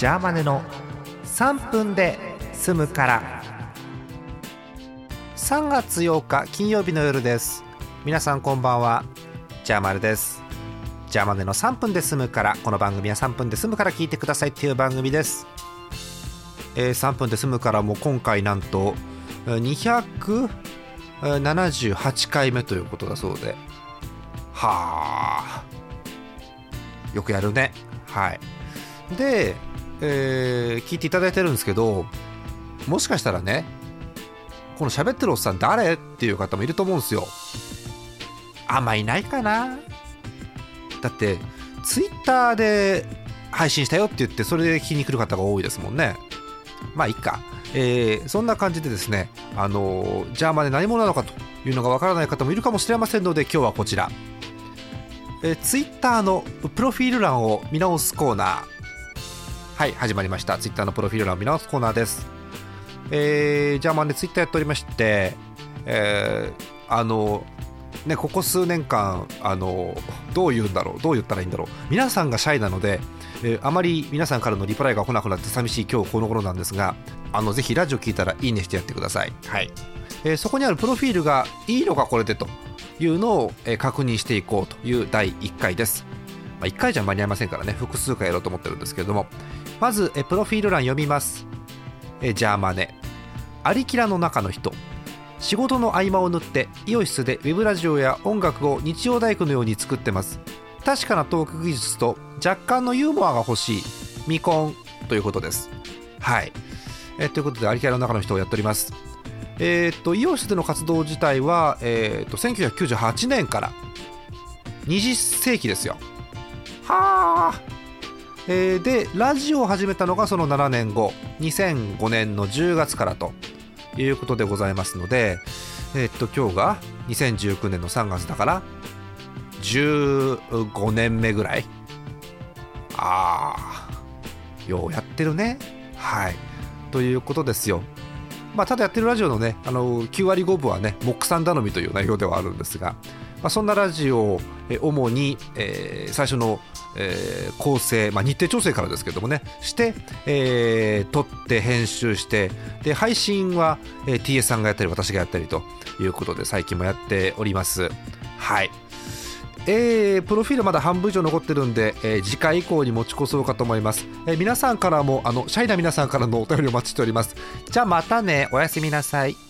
ジャーマネの3分で済むから。3月8日金曜日の夜です。皆さんこんばんは。ジャーマネです。ジャーマネの3分で済むから。この番組は3分で済むから聞いてくださいっていう番組です、えー、3分で済むからも今回なんと278回目ということだそうで。はあ。よくやるね。はい。で、えー聞いていただいてるんですけどもしかしたらねこの喋ってるおっさん誰っていう方もいると思うんですよ。あんまいないかな。だってツイッターで配信したよって言ってそれで聞きに来る方が多いですもんね。まあいいか、えーそんな感じでですねあのージャーマで何者なのかというのがわからない方もいるかもしれませんので今日はこちら。えー、ツイッターのプロフィール欄を見直すコーナー。はい始まりました。ツイッターのプロフィール欄を見直すコーナーです。えー、ジャーマンでツイッターやっておりましてえーあのねここ数年間あのどう言うんだろうどう言ったらいいんだろう。皆さんがシャイなので、えーあまり皆さんからのリプライが来なくなって寂しい今日この頃なんですがあのぜひラジオ聞いたらいいねしてやってください。はい。えーそこにあるプロフィールがいいのかこれでというのを、えー確認していこうという第1回です、まあ、1回じゃ間に合いませんからね複数回やろうと思ってるんですけれどもまず、プロフィール欄読みます、えージャーマネアリキラの中の人。仕事の合間を縫ってイオシスでウェブラジオや音楽を日曜大工のように作ってます。確かなトーク技術と若干のユーモアが欲しい。未婚ということです。はい、えということでアリキラの中の人をやっております。えーっとイオシスでの活動自体は、えーっと1998年から。20世紀ですよ。はあ、えーでラジオを始めたのがその7年後2005年の10月からということでございますのでえーっと今日が2019年の3月だから15年目ぐらい。ああようやってるね。はい。ということですよ。まあ、ただやってるラジオのねあの9割5分はねモックさん頼みという内容ではあるんですが、まあ、そんなラジオを主に、えー最初の、えー構成、まあ、日程調整からですけどもねして、えー撮って編集してで配信は、えー TS さんがやったり私がやったりということで最近もやっております。はい。えープロフィールまだ半分以上残ってるんで、えー次回以降に持ち越そうかと思います、えー皆さんからもあのシャイな皆さんからのお便りをお待ちしております。じゃあまたね。おやすみなさい。